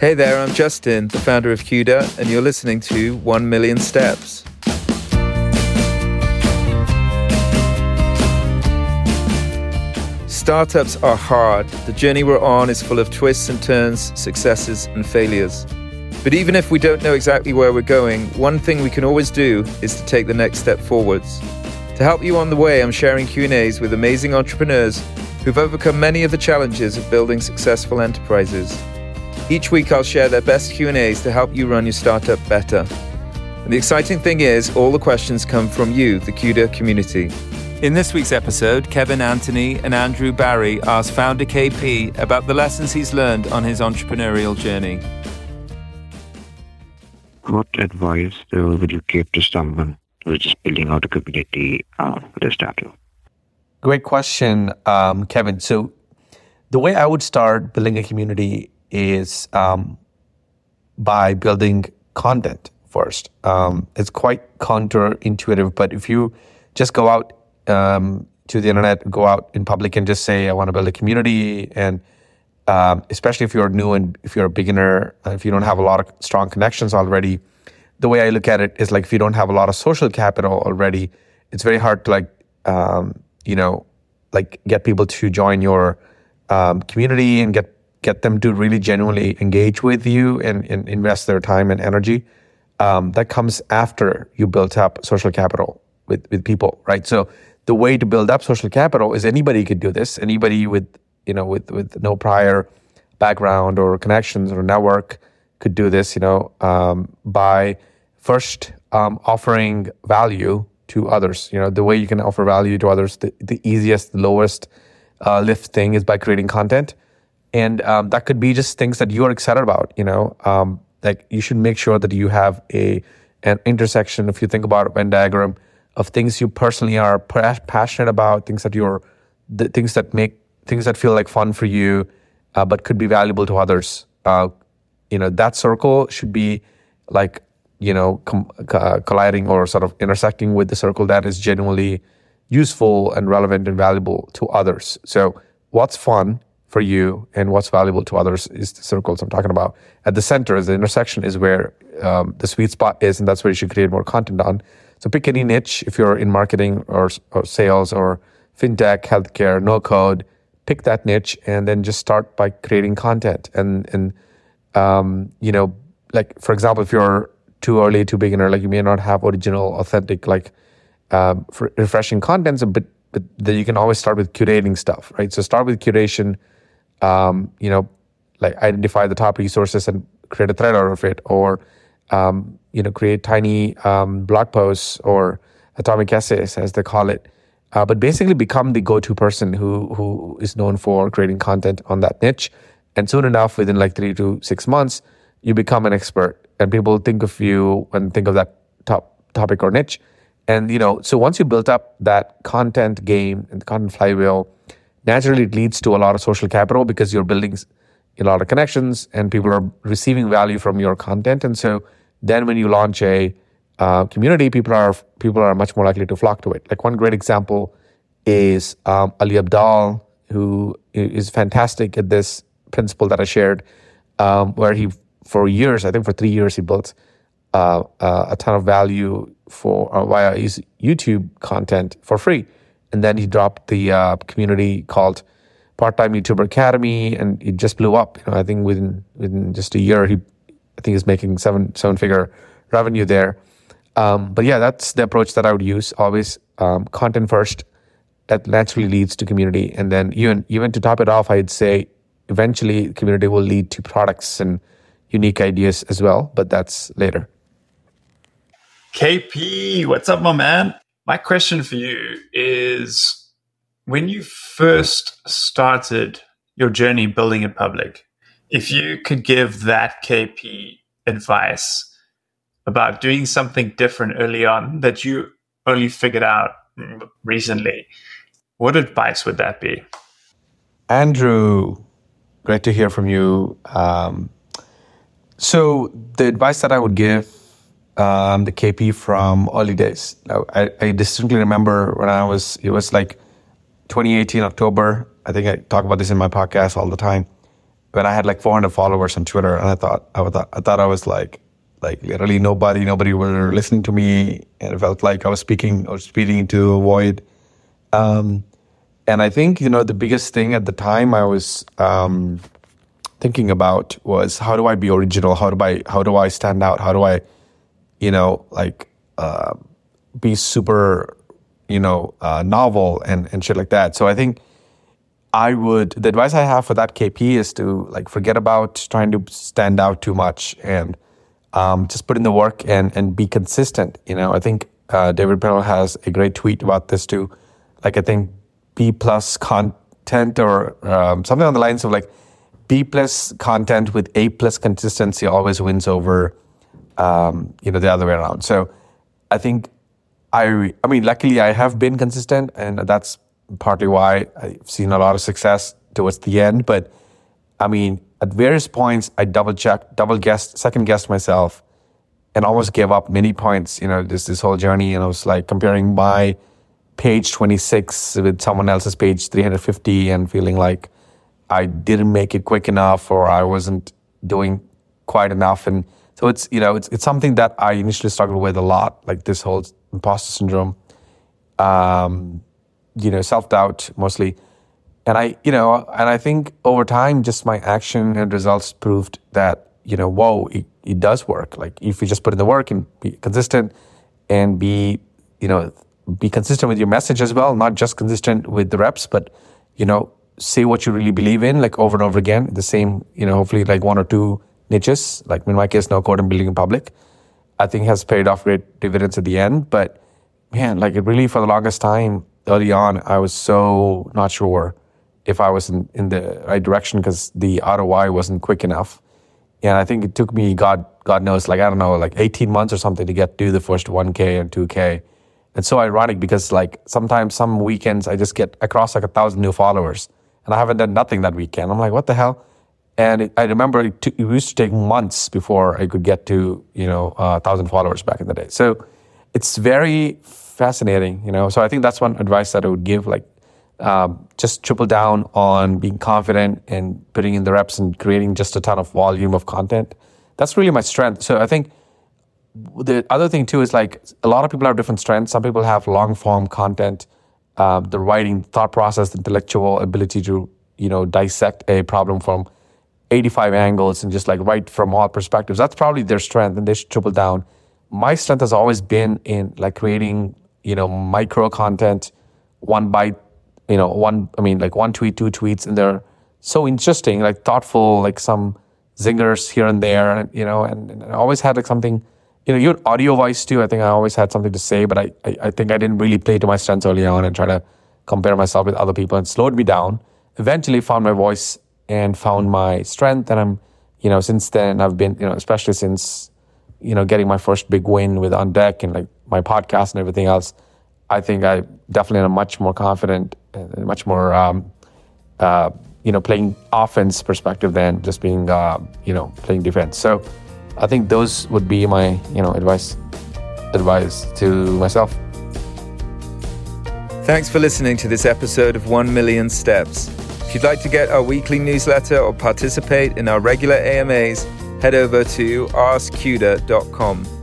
Hey there, I'm Justin, the founder of Quda, and you're listening to 1 Million Steps. Startups are hard. The journey we're on is full of twists and turns, successes and failures. But even if we don't know exactly where we're going, one thing we can always do is to take the next step forwards. To help you on the way, I'm sharing Q&As with amazing entrepreneurs who've overcome many of the challenges of building successful enterprises. Each week I'll share their best Q&As to help you run your startup better. And the exciting thing is all the questions come from you, the Quda community. In this week's episode, Kevin Anthony and Andrew Barry ask founder KP about the lessons he's learned on his entrepreneurial journey. What advice would you give to someone who's just building out a community uh, for their startup? Great question, um, Kevin. So, the way I would start building a community is um, by building content first. Um, it's quite counterintuitive, but if you just go out um, to the internet, go out in public, and just say, "I want to build a community," and um, especially if you're new and if you're a beginner, uh, if you don't have a lot of strong connections already, the way I look at it is like if you don't have a lot of social capital already, it's very hard to like um, you know like get people to join your um, community and get get them to really genuinely engage with you and, and invest their time and energy. Um, that comes after you built up social capital with, with people, right? So the way to build up social capital is anybody could do this. Anybody with you know with with no prior background or connections or network could do this. You know um, by first um, offering value to others. You know the way you can offer value to others, the, the easiest, the lowest uh, lift thing is by creating content and um, that could be just things that you're excited about you know? Um, like you should make sure that you have a an intersection if you think about a venn diagram of things you personally are passionate about things that you're the things that make things that feel like fun for you uh, but could be valuable to others. Uh, you know that circle should be like you know com- uh, colliding or sort of intersecting with the circle that is genuinely useful and relevant and valuable to others. So what's fun for you and what's valuable to others is the circles I'm talking about. At the center, is the intersection, is where um, the sweet spot is, and that's where you should create more content on. So pick any niche if you're in marketing or, or sales or fintech, healthcare, no code. Pick that niche and then just start by creating content. And and um, you know, like for example, if you're too early, too beginner, like you may not have original, authentic, like um, refreshing content, but but you can always start with curating stuff, right? So start with curation um, you know, like identify the top resources and create a thread out of it, or um, you know, create tiny um, blog posts or atomic essays, as they call it. Uh, but basically, become the go-to person who who is known for creating content on that niche. And soon enough, within like three to six months, you become an expert, and people think of you and think of that top topic or niche. And you know, so once you built up that content game and the content flywheel, naturally it leads to a lot of social capital because you're building a lot of connections and people are receiving value from your content. And so then when you launch a uh, community, people are people are much more likely to flock to it. Like one great example is um, Ali Abdaal, who is fantastic at this principle that I shared, um, where he for years, I think for three years, he built uh, uh, a ton of value for uh, via his YouTube content for free. And then he dropped the uh, community called Part Time YouTuber Academy, and it just blew up. You know, I think within within just a year, he I think he's making seven seven figure revenue there. Um, but yeah, that's the approach that I would use. Always um, content first. That naturally leads to community, and then even even to top it off, I'd say eventually community will lead to products and unique ideas as well. But that's later. KP, what's up, my man? My question for you is when you first started your journey building in public, if you could give that KP advice about doing something different early on that you only figured out recently, what advice would that be? Andrew, great to hear from you. Um, so, the advice that I would give um, the KP from early days. I, I, distinctly remember when I was, it was like 2018 October. I think I talk about this in my podcast all the time. when I had like 400 followers on Twitter, and I thought I thought I thought I was like like literally nobody nobody were listening to me, and it felt like I was speaking or speaking into a void. Um, and I think you know the biggest thing at the time I was um, thinking about was how do I be original? How do I how do I stand out? How do I, you know, like uh, be super, you know, uh, novel and and shit like that. So I think I would the advice I have for that KP is to like forget about trying to stand out too much and um, just put in the work and and be consistent. You know, I think uh, David Perell has a great tweet about this too. Like I think B plus content or um, something on the lines of like B plus content with A plus consistency always wins over um, you know the other way around. So I think I I mean luckily I have been consistent and that's partly why I've seen a lot of success towards the end. But I mean, at various points, I double checked, double guessed, second guessed myself, and almost gave up many points. You know, this this whole journey, and I was like comparing my page 26 with someone else's page 350, and feeling like I didn't make it quick enough, or I wasn't doing quite enough, and so it's you know it's it's something that I initially struggled with a lot, like this whole imposter syndrome. Um, you know, self doubt mostly. And I, you know, and I think over time, just my action and results proved that, you know, whoa, it, it does work. Like if you just put in the work and be consistent and be, you know, be consistent with your message as well, not just consistent with the reps, but, you know, say what you really believe in, like over and over again, the same, you know, hopefully like one or two niches, like in my case, no code and building in public, I think has paid off great dividends at the end. But man, like it really for the longest time, early on, I was so not sure if I was in, in the right direction because the ROI wasn't quick enough. And I think it took me, God, God knows, like, I don't know, like 18 months or something to get to the first 1K and 2K. And so ironic because, like, sometimes some weekends I just get across like a thousand new followers and I haven't done nothing that weekend. I'm like, what the hell? And it, I remember it, it, used to take months before I could get to, you know, a uh, thousand followers back in the day. So it's very fascinating, you know. So I think that's one advice that I would give. Like, um, just triple down on being confident and putting in the reps and creating just a ton of volume of content. That's really my strength. So I think the other thing too is like a lot of people have different strengths. Some people have long form content, um, the writing thought process, the intellectual ability to you know dissect a problem from 85 angles and just like write from all perspectives. That's probably their strength, and they should triple down. My strength has always been in like creating you know, micro content, one byte, you know, one, I mean, like one tweet, two tweets, and they're so interesting, like thoughtful, like some zingers here and there, and, you know, and, and I always had like something, you know, you had audio voice too. I think I always had something to say, but I, I, I think I didn't really play to my strengths early on and try to compare myself with other people and slowed me down. Eventually found my voice and found my strength. And I'm, you know, since then I've been, you know, especially since, you know, getting my first big win with On Deck and like my podcast and everything else, I think I definitely am much more confident and much more, um, uh, you know, playing offense perspective than just being, uh, you know, playing defense. So I think those would be my, you know, advice, advice to myself. Thanks for listening to this episode of 1 Million Steps. If you'd like to get our weekly newsletter or participate in our regular AMAs, head over to askquda.com.